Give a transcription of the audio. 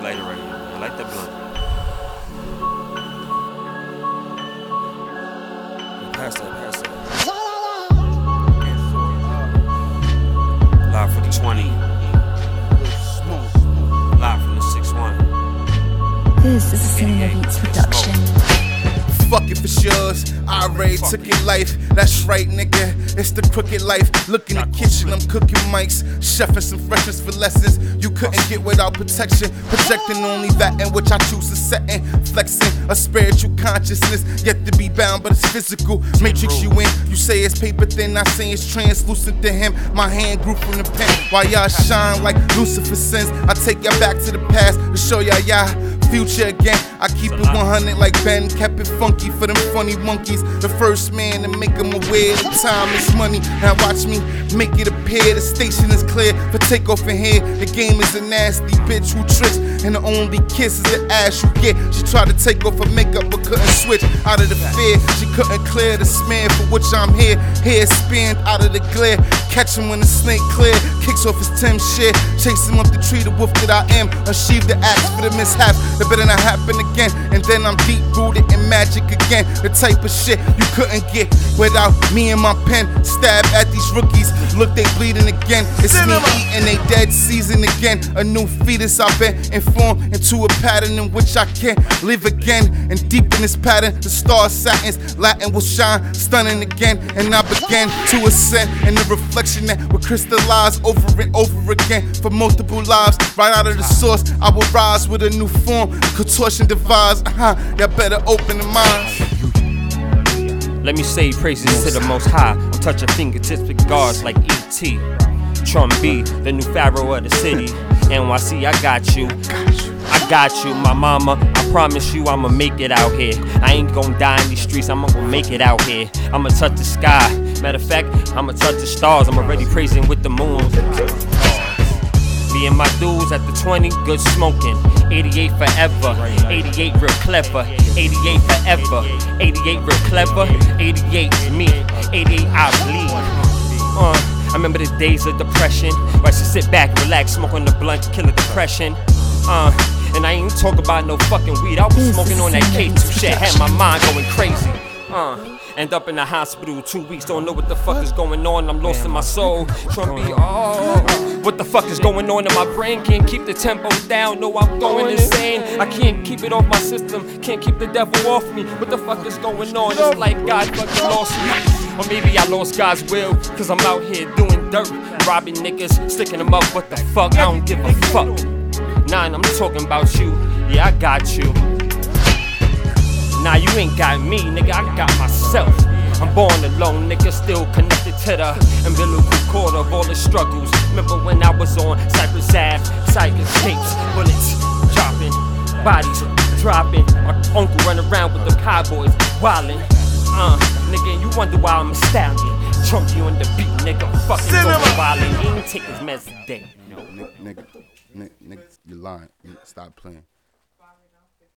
this lighter right here. Man. Light that blunt. Pass that, pass that. Live for the 20. Live from the 6-1. This is a Cinema Beats production. Fuck it for yours. I already took your life. That's right, nigga. It's the crooked life. Look in the kitchen, I'm cooking mics. Chefing some freshness for lessons. You couldn't get without protection. Projecting only that in which I choose to set in. Flexing a spiritual consciousness. Yet to be bound, but it's physical. Matrix you in. You say it's paper thin. I say it's translucent to him. My hand grew from the pen. While y'all shine like Lucifer sins. I take y'all back to the past to show y'all y'all future again. I keep it 100 like Ben, kept it funky for them funny monkeys. The first man to make them aware that time is money. Now watch me make it appear the station is clear for takeoff in here. The game is a nasty bitch who tricks, and the only kiss is the ass you get. She tried to take off her makeup but couldn't switch out of the fear. She couldn't clear the smear for which I'm here. Hair spinned out of the glare. Catch him when the snake clear. Kicks off his Tim shit. Chase him up the tree, the wolf that I am. Achieve the axe for the mishap That better not happen again. And then I'm deep rooted in magic again. The type of shit you couldn't get without me and my pen. Stab at these rookies. Look, they bleeding again. It's me eating they dead season again. A new fetus I've been informed into a pattern in which I can live again. And deep in this pattern, the star satins, Latin will shine, stunning again. And I began to ascend in the reflection that will crystallize over and over again for multiple lives. Right out of the source, I will rise with a new form, contortion devised. Uh-huh. Y'all better open the minds. Let me say praises to the most high. I'm touching fingertips with guards like E.T. Trump B, the new pharaoh of the city. NYC, I got you. I got you, my mama. I promise you I'ma make it out here. I ain't gonna die in these streets, I'ma gonna make it out here. I'ma touch the sky. Matter of fact, I'ma touch the stars. I'm already praising with the moon. And my dudes at the 20, good smoking. 88 forever, 88 real clever. 88 forever, 88 real clever. 88 me, 88 I bleed. Uh, I remember the days of depression, where I to sit back, relax, smoke on the blunt, kill a depression. Uh, and I ain't talk about no fucking weed. I was smoking on that K2 shit, had my mind going crazy. Uh, end up in the hospital two weeks, don't know what the fuck is going on. I'm lost in my soul. Trumpy, oh, what the fuck is going on in my brain? Can't keep the tempo down. No, I'm going insane. I can't keep it off my system. Can't keep the devil off me. What the fuck is going on? It's like God fucking lost me. Or maybe I lost God's will, cause I'm out here doing dirt, robbing niggas, sticking them up. What the fuck? I don't give a fuck. Nah, I'm talking about you. Yeah, I got you. Nah, you ain't got me, nigga. I got myself. I'm born alone, nigga, still connected to the umbilical cord of all the struggles. Remember when I was on Cypress Ave, Tiger tapes, bullets dropping, bodies dropping. My uncle run around with the cowboys, wildin'. Uh, nigga, you wonder why I'm a stallion. Chunk you on the beat, nigga. Fucking going wildin'. He ain't take his meds today. Nigga, nigga, nigga, nigga, you're lying. You- Stop playing.